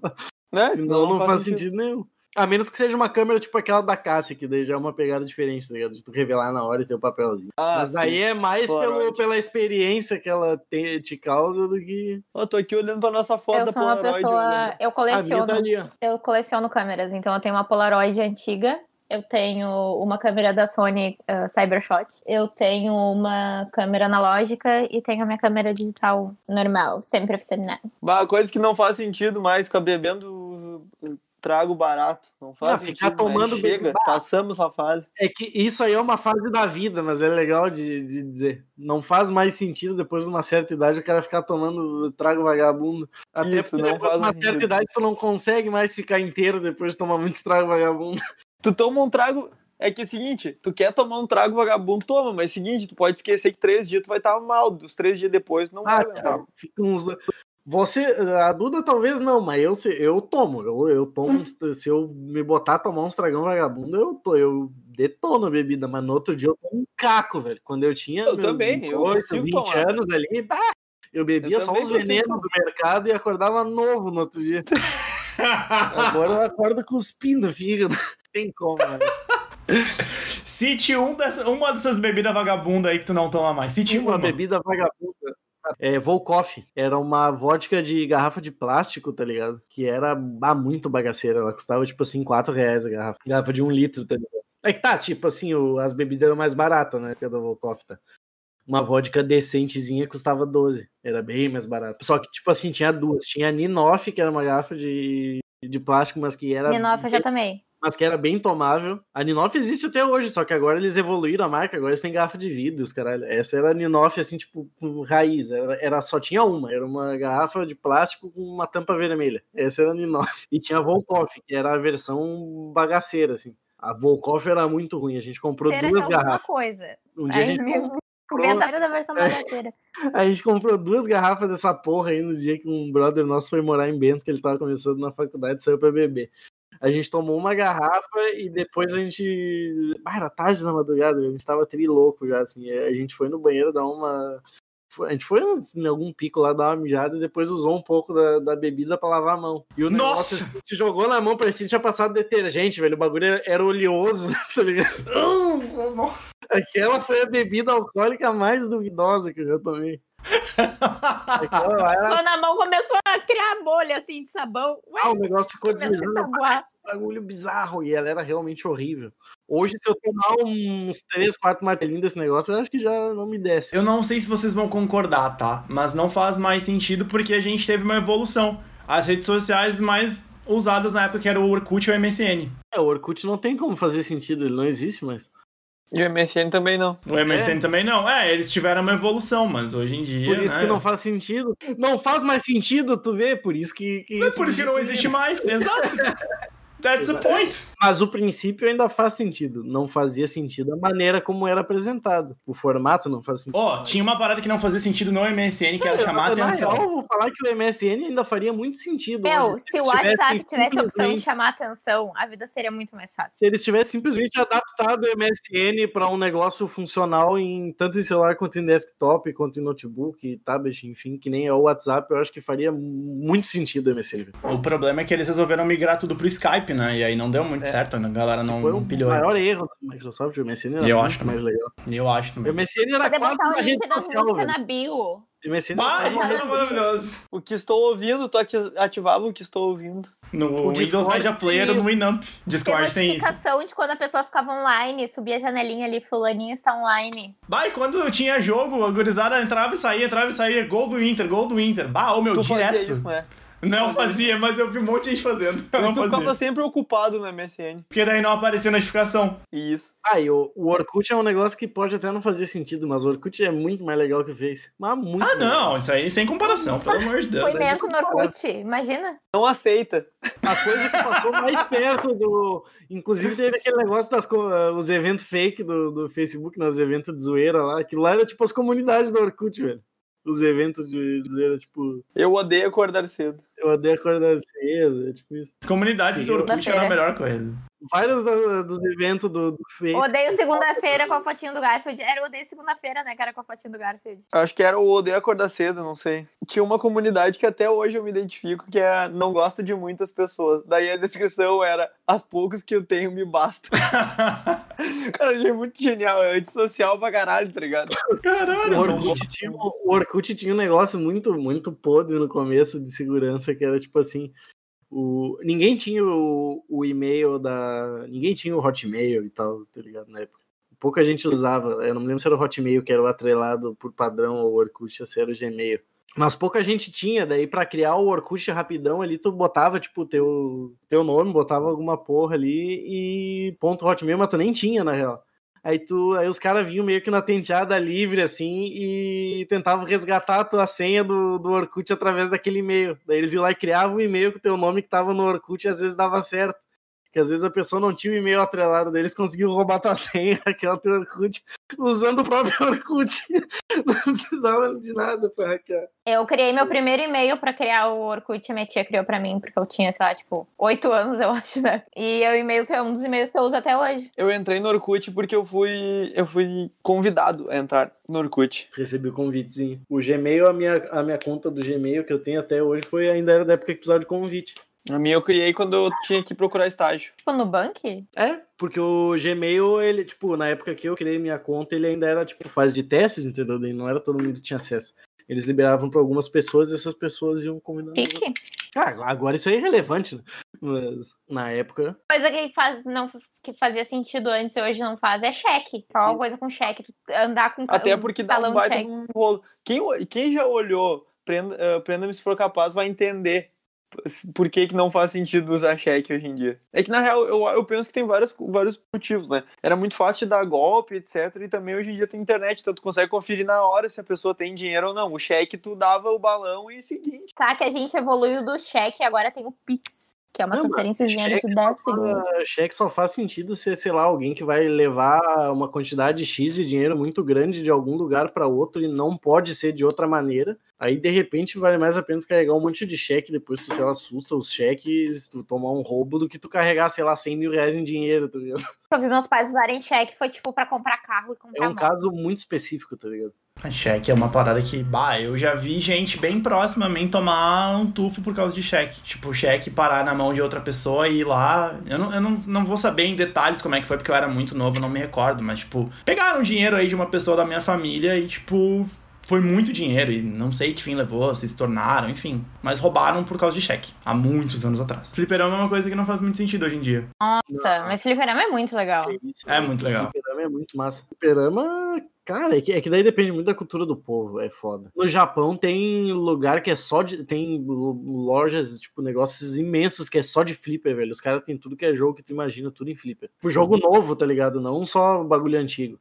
né? Senão não, faz, sentido. nenhum. A menos que seja uma câmera tipo aquela da Cássia, que daí já é uma pegada diferente, tá ligado? De tu revelar na hora e ter o papelzinho. Ah, Mas sim. aí é mais pelo, pela experiência que ela te, te causa do que. Eu tô aqui olhando pra nossa foto eu da sou uma Polaroid. pessoa. Eu coleciono. tá. Eu coleciono câmeras, então eu tenho uma Polaroid antiga. Eu tenho uma câmera da Sony uh, Cybershot. Eu tenho uma câmera analógica e tenho a minha câmera digital normal, sempre profissional. Bah, coisa que não faz sentido mais, ficar bebendo trago barato. Não faz Ah, sentido. ficar tomando mais. Chega, bebida. passamos a fase. É que isso aí é uma fase da vida, mas é legal de, de dizer. Não faz mais sentido depois de uma certa idade o cara ficar tomando trago vagabundo. Até Isso, não depois faz de uma certa idade tu não consegue mais ficar inteiro depois de tomar muito trago vagabundo. Tu toma um trago. É que é o seguinte, tu quer tomar um trago vagabundo, toma, mas é o seguinte, tu pode esquecer que três dias tu vai estar mal, dos três dias depois não Ah, vai aguentar. fica uns. Você, a Duda talvez não, mas eu, se- eu tomo. Eu, eu tomo. uns- Se eu me botar a tomar uns tragão vagabundo, eu, tô, eu detono a bebida, mas no outro dia eu tomo um caco, velho. Quando eu tinha. Eu meus também, eu 18, consigo 20 tomar. anos ali, bah, eu bebia Eu só os venenos do mercado e acordava novo no outro dia. Agora eu acordo cuspindo fígado. Tem como, né? Cite um dessa, uma dessas bebidas vagabundas aí que tu não toma mais. Cite uma uma. bebida vagabunda. É, Volkoff. Era uma vodka de garrafa de plástico, tá ligado? Que era ah, muito bagaceira. Ela custava, tipo assim, 4 reais a garrafa. Garrafa de um litro, tá ligado? É que tá, tipo assim, o- as bebidas eram mais baratas, né? Que a da Volkoff, tá? Uma vodka decentezinha custava 12. Era bem mais barato. Só que, tipo assim, tinha duas. Tinha a Ninoff, que era uma garrafa de, de plástico, mas que era. Ninoff eu já tomei. Mas que era bem tomável. A Ninoff existe até hoje, só que agora eles evoluíram a marca, agora eles têm garrafa de vidros, caralho. Essa era a Ninoff, assim, tipo, com raiz. Era, era- só tinha uma, era uma garrafa de plástico com uma tampa vermelha. Essa era a Ninoff. E tinha a Volkoff, que era a versão bagaceira, assim. A Volkoff era muito ruim, a gente comprou Será duas que é alguma garrafas. coisa? Um dia a Aí, gente, meu, inventário da versão bagaceira. a gente comprou duas garrafas dessa porra aí no dia que um brother nosso foi morar em Bento, que ele tava começando na faculdade, saiu pra beber. A gente tomou uma garrafa e depois a gente. Ah, era tarde da madrugada, a gente tava tri louco já, assim. A gente foi no banheiro dar uma. A gente foi assim, em algum pico lá dar uma mijada e depois usou um pouco da, da bebida pra lavar a mão. E o Nossa! negócio se jogou na mão, parecia que tinha passado detergente, velho. O bagulho era, era oleoso, tá ligado? Aquela foi a bebida alcoólica mais duvidosa que eu já tomei. Aquela lá era. Quando a mão começou a criar bolha assim de sabão. Ué, Ah, o negócio ficou a deslizando. saboar. bagulho bizarro e ela era realmente horrível. Hoje, se eu tomar uns 3, 4 martelinhos desse negócio, eu acho que já não me desce. Eu não sei se vocês vão concordar, tá? Mas não faz mais sentido porque a gente teve uma evolução. As redes sociais mais usadas na época que era o Orkut e o MSN. É, o Orkut não tem como fazer sentido, ele não existe mais. E o MSN também não. O MSN também não. É, eles tiveram uma evolução, mas hoje em dia. Por isso né? que não faz sentido. Não faz mais sentido, tu vê? Por isso que. que É por isso que não existe mais. Exato. That's the point. Mas o princípio ainda faz sentido. Não fazia sentido a maneira como era apresentado. O formato não faz sentido. Ó, tinha uma parada que não fazia sentido no MSN, que era chamar a atenção. real, eu vou falar que o MSN ainda faria muito sentido. Meu, hoje. se o WhatsApp tivesse a opção de chamar atenção, a vida seria muito mais fácil. Se eles tivessem simplesmente adaptado o MSN para um negócio funcional em tanto em celular quanto em desktop, quanto em notebook, tablet, enfim, que nem é o WhatsApp, eu acho que faria muito sentido o MSN. O problema é que eles resolveram migrar tudo pro Skype, né? E aí não deu muito É. certo, a galera não, Foi não o pilhou. maior erro da Microsoft, o MSN era Eu muito acho mais legal. Eu acho O também. MSN era Poder quase botar uma o link rede das social, músicas velho. na bio. O MSN Bah, era isso era maravilhoso. O que estou ouvindo, tu ati- ativava o que estou ouvindo. No O Windows Media Player no Winamp. Discord tem isso. notificação de quando a pessoa ficava online, subia a janelinha ali, fulaninho está online. Bah, e quando tinha jogo, a gurizada entrava e saía, entrava e saía. Gol do Inter, gol do Inter. Bah, ô meu, Tu direto. isso, né? Não fazia, mas eu vi um monte de gente fazendo. Eu Mas não tu ficava fazia. sempre ocupado no MSN. Porque daí não aparecia notificação. Isso. Ah, e o, o Orkut é um negócio que pode até não fazer sentido, mas o Orkut é muito mais legal que o Face. Mas muito Ah, mais não, isso aí sem comparação, pelo amor de Deus. Foi mento no Orkut, imagina. Não aceita. A coisa que passou mais perto do. Inclusive, teve aquele negócio das co- eh, os eventos fake do, do Facebook, nos eventos de zoeira lá. Aquilo lá era tipo as comunidades do Orkut, velho. Os eventos de zoeira, tipo, Eu odeio acordar cedo. Eu odeio acordar cedo, é tipo isso. As comunidades Sim, do Orkut eram a melhor coisa. Vários da- dos eventos do, do Facebook. Odeio segunda-feira com a fotinho do Garfield. Era o odeio segunda-feira, né, que era com a fotinho do Garfield. Acho que era o odeio acordar cedo, não sei. Tinha uma comunidade que até hoje eu me identifico, que é não gosta de muitas pessoas. Daí a descrição era as poucas que eu tenho me bastam. Cara, achei muito genial. É antissocial pra caralho, tá ligado? Caralho, O Orkut, tinha, o Orkut tinha um negócio muito, muito podre no começo de segurança, que era tipo assim. O, ninguém tinha o, o e-mail da. Ninguém tinha o Hotmail e tal, tá ligado? Na época. Pouca gente usava. Eu não me lembro se era o Hotmail que era o atrelado por padrão ao Orkut, ou se era o Gmail. Mas pouca gente tinha, daí pra criar o Orkut rapidão ali, tu botava, tipo, teu, teu nome, botava alguma porra ali e ponto Hotmail, mas tu nem tinha, na real. Aí, tu, aí os caras vinham meio que na tenteada livre, assim, e tentavam resgatar a tua senha do, do Orkut através daquele e-mail. Daí eles iam lá e criavam o e-mail com o teu nome que tava no Orkut e às vezes dava certo. Porque às vezes a pessoa não tinha o e-mail atrelado deles, conseguiu roubar tua senha, aquela teu Orkut, usando o próprio Orkut. Não precisava de nada pra hackear. Eu criei meu primeiro e-mail pra criar o Orkut, minha tia criou pra mim, porque eu tinha, sei lá, tipo, oito anos, eu acho, né? E é o e-mail que é um dos e-mails que eu uso até hoje. Eu entrei no Orkut porque eu fui, eu fui convidado a entrar no Orkut. Recebi o convitezinho. O Gmail, a minha, a minha conta do Gmail que eu tenho até hoje, foi ainda era da época que precisava de convite. A minha eu criei quando eu tinha que procurar estágio. Tipo, no Bank? É, porque o Gmail, ele, tipo, na época que eu criei minha conta, ele ainda era, tipo, fase de testes, entendeu? Daí não era todo mundo que tinha acesso. Eles liberavam para algumas pessoas e essas pessoas iam convidando. Chique. Cara, agora isso é relevante, né? Mas na época. Coisa que, faz, não, que fazia sentido antes e hoje não faz é cheque. Qual coisa com cheque? Andar com Até um porque dá um baita um rolo. Quem, quem já olhou Prenda- eh, Prenda-me se for capaz vai entender por que, que não faz sentido usar cheque hoje em dia. É que, na real, eu, eu penso que tem vários, vários motivos, né? Era muito fácil dar golpe, etc. E também hoje em dia tem internet, então tu consegue conferir na hora se a pessoa tem dinheiro ou não. O cheque tu dava o balão e seguinte. Tá, que a gente evoluiu do cheque e agora tem o Pix. Que é uma Não, mas transferênciazinha de cheque 10 só segundos. Cheque só faz sentido se, sei lá, alguém que vai levar uma quantidade X de dinheiro muito grande de algum lugar para outro e não pode ser de outra maneira. Aí, de repente, vale mais a pena tu carregar um monte de cheque, depois tu, sei lá, assusta os cheques, tu tomar um roubo, do que tu carregar, sei lá, 100 mil reais em dinheiro, tá ligado? Eu vi meus pais usarem cheque, foi tipo pra comprar carro e É comprar um moto. caso muito específico, tá ligado? A cheque é uma parada que, bah, eu já vi gente bem próxima a mim tomar um tufo por causa de cheque. Tipo, o cheque parar na mão de outra pessoa e ir lá. Eu não, eu não, não vou saber em detalhes como é que foi, porque eu era muito novo, não me recordo. Mas, tipo, pegaram dinheiro aí de uma pessoa da minha família e, tipo, foi muito dinheiro. E não sei que fim levou, se se tornaram, enfim. Mas roubaram por causa de cheque, há muitos anos atrás. Fliperama é uma coisa que não faz muito sentido hoje em dia. Nossa, mas fliperama é muito legal. Isso, É muito legal. Fliperama é muito massa. Fliperama, cara, é que, é que daí depende muito da cultura do povo, é foda. No Japão tem lugar que é só de. Tem lo- lojas, tipo, negócios imensos que é só de flipper, velho. Os caras têm tudo que é jogo que tu imagina, tudo em flipper. Tipo, jogo novo, tá ligado? Não só bagulho antigo.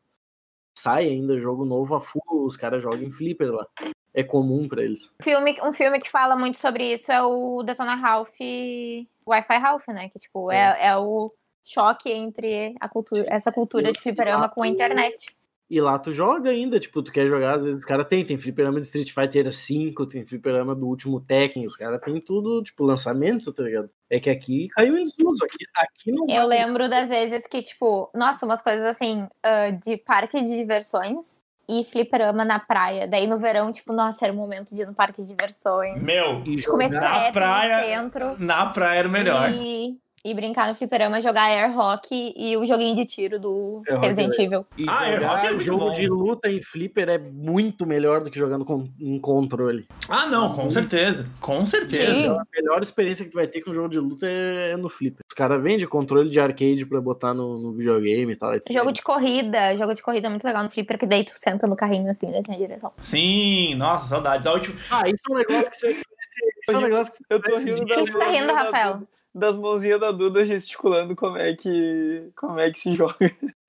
Sai ainda jogo novo a full, os caras jogam em flipper lá. É comum pra eles. Filme, um filme que fala muito sobre isso é o Detona Ralph Wi-Fi Ralph, né? Que, tipo, é, é o choque entre a cultura, essa cultura de fliperama com a internet. E lá tu joga ainda, tipo, tu quer jogar, às vezes os caras tem, tem fliperama de Street Fighter 5, tem fliperama do último Tekken, os caras tem tudo, tipo, lançamento, tá ligado? É que aqui caiu em desuso, aqui, aqui não Eu vai- lembro das vezes que, tipo, nossa, umas coisas assim, ah, de parque de diversões e fliperama na praia. Daí no verão, tipo, nossa, era o momento de ir no parque de diversões. Meu, E De comer Na praia- no centro. na praia era o melhor. E, e brincar no fliperama, jogar air hockey e o joguinho de tiro do Air hockey Resident é Evil. E Ah, jogar Airhockey é muito jogo bom. de luta em flipper é muito melhor do que jogando com, em controle. Ah, não, com certeza. Com certeza. Sim. A melhor experiência que tu vai ter com jogo de luta é, é no flipper. Os caras vendem controle de arcade pra botar no, no videogame e tal. e Jogo de corrida, jogo de corrida é muito legal no flipper, que daí tu senta no carrinho assim, né, tem a direção. Sim, nossa, saudades. A última... Ah, isso é um negócio que você. Isso é um negócio que você Eu tô rindo da Por que você tá rindo, Rafael? Das mãozinhas da Duda gesticulando como é que como é que se joga.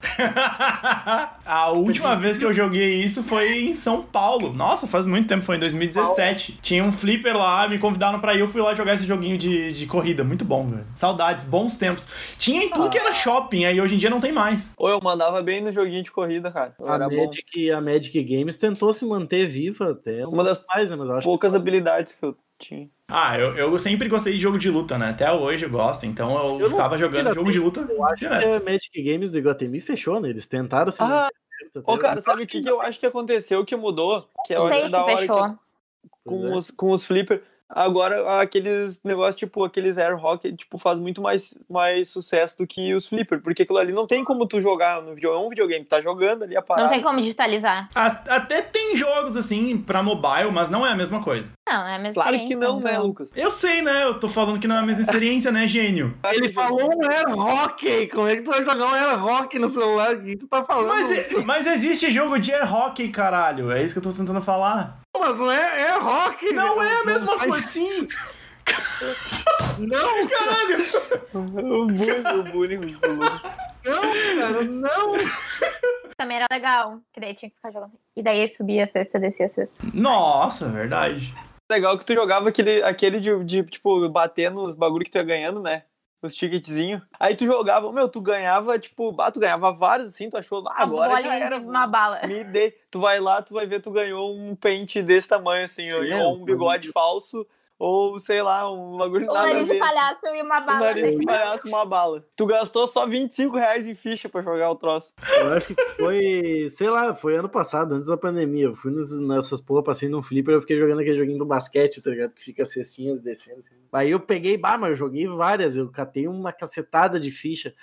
a última vez que eu joguei isso foi em São Paulo. Nossa, faz muito tempo, foi em 2017. Tinha um flipper lá, me convidaram pra ir, eu fui lá jogar esse joguinho de, de corrida. Muito bom, velho. Saudades, bons tempos. Tinha em tudo que era shopping, aí hoje em dia não tem mais. Ou eu mandava bem no joguinho de corrida, cara. Eu A era bom. Magic, a Magic Games tentou se manter viva até Uma das mais, né? Mas eu acho poucas habilidades que eu tinha. Ah, eu, eu sempre gostei de jogo de luta, né? Até hoje eu gosto, então eu, Eu ficava jogando jogo de luta que, eu acho que direto. a Magic Games do Iguatemi fechou, né? Eles tentaram se Ah, Ô, cara, sabe o que, que eu acho que aconteceu que mudou? Que acho se da hora que fechou. com é. os, com os flipper. Agora, aqueles negócios, tipo, aqueles air hockey, tipo, faz muito mais, mais sucesso do que os flipper. Porque aquilo ali não tem como tu jogar no videogame. É um videogame, tá jogando ali a parada. Não tem como digitalizar. A- Até tem jogos assim pra mobile, mas não é a mesma coisa. Não, é a mesma Claro que experiência, não, né. Lucas? Eu sei, né? Eu tô falando que não é a mesma experiência, né, gênio? Ele falou um Air Hockey! Como é que tu vai jogar um Air Hockey no celular? O que tu tá falando? Mas, é- mas existe jogo de air hockey, caralho. É isso que eu tô tentando falar. Mas não é Air Hockey! Não é a mesma coisa, sim. Não, Caralho. o bullying, o bullying do Lucas. não, cara, não! Também era legal, que daí tinha que ficar jogando. E daí subia a cesta, descia a cesta. Nossa, verdade. Legal que tu jogava aquele, aquele de, de, tipo, bater nos bagulho que tu ia ganhando, né? Os ticketzinhos. Aí tu jogava, meu, tu ganhava, tipo, ah, tu ganhava vários assim, tu achou, ah, agora já era. uma bala. Me dê. Tu vai lá, tu vai ver, tu ganhou um pente desse tamanho, assim, ou um bigode falso, ou sei lá, um bagulho O nada nariz de palhaço e uma Um bala. nariz de palhaço, uma bala. Tu gastou só 25 reais em ficha pra jogar o troço. Eu acho que foi, sei lá, foi ano passado, antes da pandemia. Eu fui nessas, nessas porra, passei num flipper, eu fiquei jogando aquele joguinho do basquete, tá ligado? Que fica cestinhas descendo. Assim. Aí eu peguei, bah, mas eu joguei várias, eu catei uma cacetada de ficha.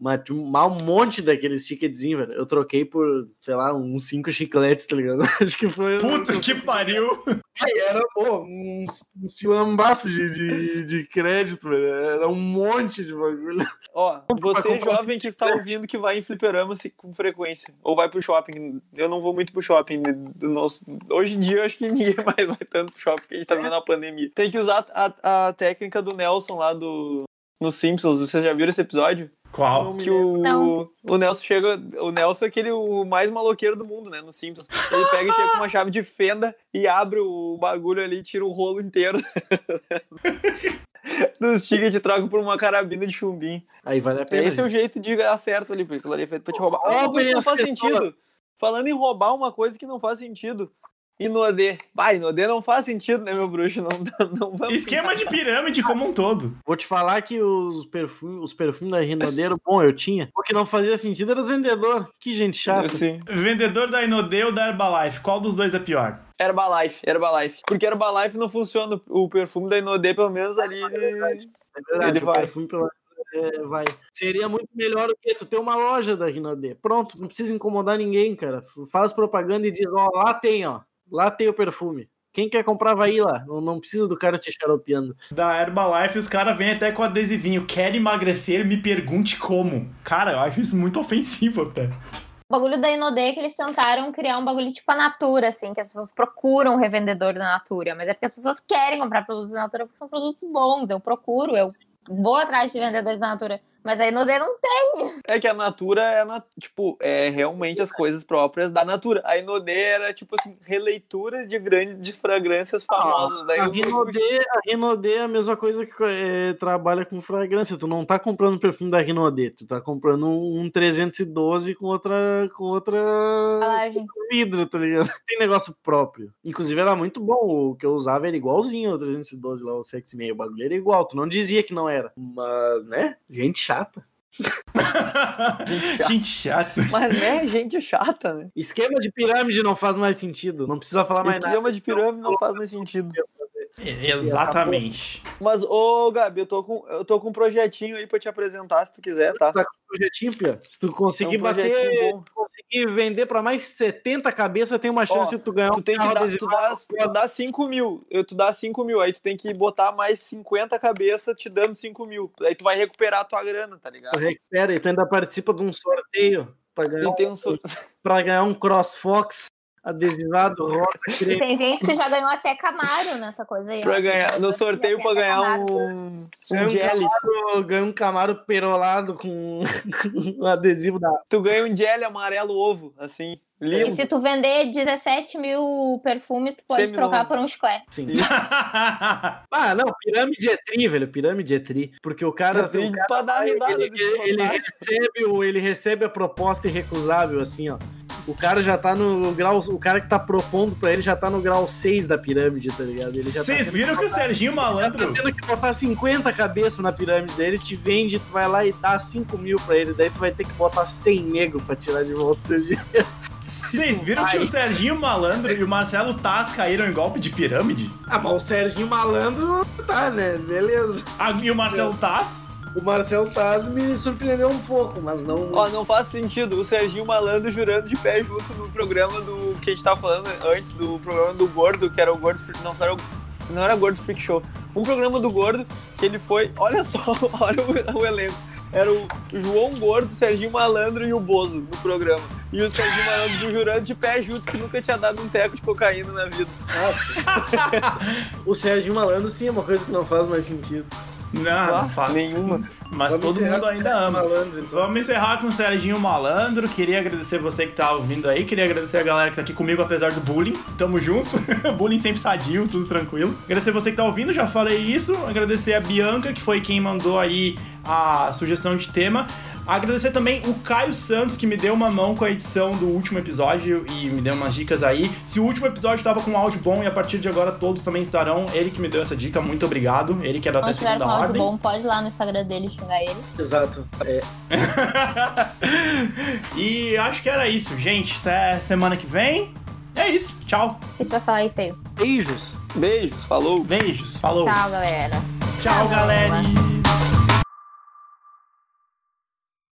Mas tinha um monte daqueles ticketzinhos, velho. Eu troquei por, sei lá, uns cinco chicletes, tá ligado? Acho que foi. Puta que pariu. Aí era, pô, uns, uns tilambaços de, de, de crédito, velho. Era um monte de bagulho. Ó, você jovem que está ouvindo que vai em fliperama se- com frequência, ou vai pro shopping. Eu não vou muito pro shopping. do nosso- Hoje em dia eu acho que ninguém mais vai tanto pro shopping, porque a gente tá vendo a pandemia. Tem que usar a, a técnica do Nelson lá do no Simpsons. Vocês já viram esse episódio? Qual? Que o, Não. o Nelson chega. O Nelson é aquele o mais maloqueiro do mundo, né? No Simpsons. Ele pega e chega com uma chave de fenda e abre o bagulho ali e tira o rolo inteiro. Dos tickets troca por uma carabina de chumbinho. Aí vale a pena. Esse é o jeito de ganhar certo ali, porque ali é feito pra te roubar. Ah, uma coisa que não faz sentido. Falando em roubar uma coisa que não faz sentido. Inodê. Vai, Inodê não faz sentido, né, meu bruxo? Não, não vamos Esquema de pirâmide como um todo. Vou te falar que os perfumes, os perfumes da Rinodê eram bom, eu tinha. O que não fazia sentido era os vendedores. Que gente chata. Sim. Vendedor da Inodê ou da Herbalife? Qual dos dois é pior? Herbalife, Herbalife. Porque Herbalife não funciona. O perfume da Inodê, pelo menos ali. É verdade, Ele o vai. perfume pela- é, vai. Seria muito melhor o que tu ter uma loja da Rinodê. Pronto, não precisa incomodar ninguém, cara. Faz propaganda e diz, ó, lá tem, ó. Lá tem o perfume. Quem quer comprar vai ir lá. Não, não precisa do cara te xaropeando. Da Herbalife, os caras vêm até com adesivinho. Quer emagrecer? Me pergunte como. Cara, eu acho isso muito ofensivo até. O bagulho da Inodê é que eles tentaram criar um bagulho tipo a Natura, assim, que as pessoas procuram um revendedor da Natura, mas é porque as pessoas querem comprar produtos da Natura porque são produtos bons. Eu procuro, eu vou atrás de vendedores da Natura. Mas a Inodê não tem. É que a Natura é, na- tipo, é realmente as coisas próprias da Natura. A Inodê era, tipo assim, releituras de grandes fragrâncias famosas. Daí A Rinodê, a Rinodê é a mesma coisa que é, trabalha com fragrância. Tu não tá comprando perfume da Rinodê, tu tá comprando um 312 com outra com outra vidro, tá ligado? Tem negócio próprio. Inclusive era muito bom, o que eu usava era igualzinho ao 312 lá, o sexy meio, o bagulho era igual, tu não dizia que não era. Mas, né? Gente chata. Gente chata. Mas, né, gente chata, né? Esquema de pirâmide não faz mais sentido, não precisa falar mais nada. Esquema de pirâmide não faz mais sentido. Exatamente. Mas, ô, Gabi, eu tô, com, eu tô com um projetinho aí pra te apresentar, se tu quiser, tá? Tá com um projetinho, Pia. Se tu conseguir É um bater, bom. conseguir vender pra mais 70 cabeças, tem uma chance de tu ganhar Tu um tem que dar, tu dá, tu dá 5 mil. Eu, tu dá 5 mil. Aí tu tem que botar mais 50 cabeças te dando 5 mil. Aí tu vai recuperar a tua grana, tá Tu ligado? recupera e tu ainda participa de um sorteio pra ganhar, tem um sor- pra ganhar um CrossFox adesivado, E creme. tem gente que já ganhou até Camaro nessa coisa aí. pra ganhar, no sorteio até ganhar Camaro. um, um um jelly. Camaro- Ganha um Camaro perolado com um adesivo da. Tu ganha um jelly amarelo ovo, assim. E Lindo. se tu vender 17 mil perfumes, tu pode trocar por um chiclete. Sim. Ah, não, pirâmide é tri, velho. Pirâmide é tri. Porque o cara. Assim, o cara pra dar risada ele, ele otário. recebe o, ele recebe a proposta irrecusável, assim, ó. O cara já tá no grau. O cara que tá propondo pra ele já tá no grau 6 da pirâmide, tá ligado? Ele já Vocês tá viram que o Serginho tá Malandro. tendo que botar 50 cabeças na pirâmide dele, te vende, tu vai lá e dá 5 mil pra ele, daí tu vai ter que botar 100 negro pra tirar de volta o teu dinheiro. Vocês viram que o Serginho Malandro e o Marcelo Taz caíram em golpe de pirâmide? Ah, mas o Serginho Malandro tá, né? Beleza. Ah, e o Marcelo Taz? O Marcelo Taz me surpreendeu um pouco, mas não. Ó, não faz sentido o Serginho Malandro jurando de pé junto no programa do que a gente tava falando antes, do programa do Gordo, que era o Gordo não, não era o, não era Gordo Freak Show. Um programa do Gordo que ele foi, olha só, olha o, o elenco. Era o João Gordo, o Serginho Malandro e o Bozo no programa. E o Serginho Malandro jurando de pé junto que nunca tinha dado um teco de cocaína na vida. O Serginho Malandro, sim, é uma coisa que não faz mais sentido. Não, não faz. Nenhuma. Mas Vamos todo mundo ainda ama. Malandro, então. Vamos encerrar com o Serginho Malandro. Queria agradecer você que tá ouvindo aí. Queria agradecer a galera que tá aqui comigo, apesar do bullying. Tamo junto. bullying sempre sadio, tudo tranquilo. Agradecer você que tá ouvindo, já falei isso. Agradecer a Bianca, que foi quem mandou aí a sugestão de tema. Agradecer também o Caio Santos, que me deu uma mão com a edição do último episódio e me deu umas dicas aí. Se o último episódio tava com áudio bom e a partir de agora todos também estarão, ele que me deu essa dica, muito obrigado. Ele que era até com segunda áudio ordem. bom, pode ir lá no Instagram dele xingar ele. Exato. É, e acho que era isso, gente. Até semana que vem. É isso. Tchau. Tu vai falar aí, feio? beijos. Beijos, falou. Beijos. Falou. Tchau, galera. Tchau galera.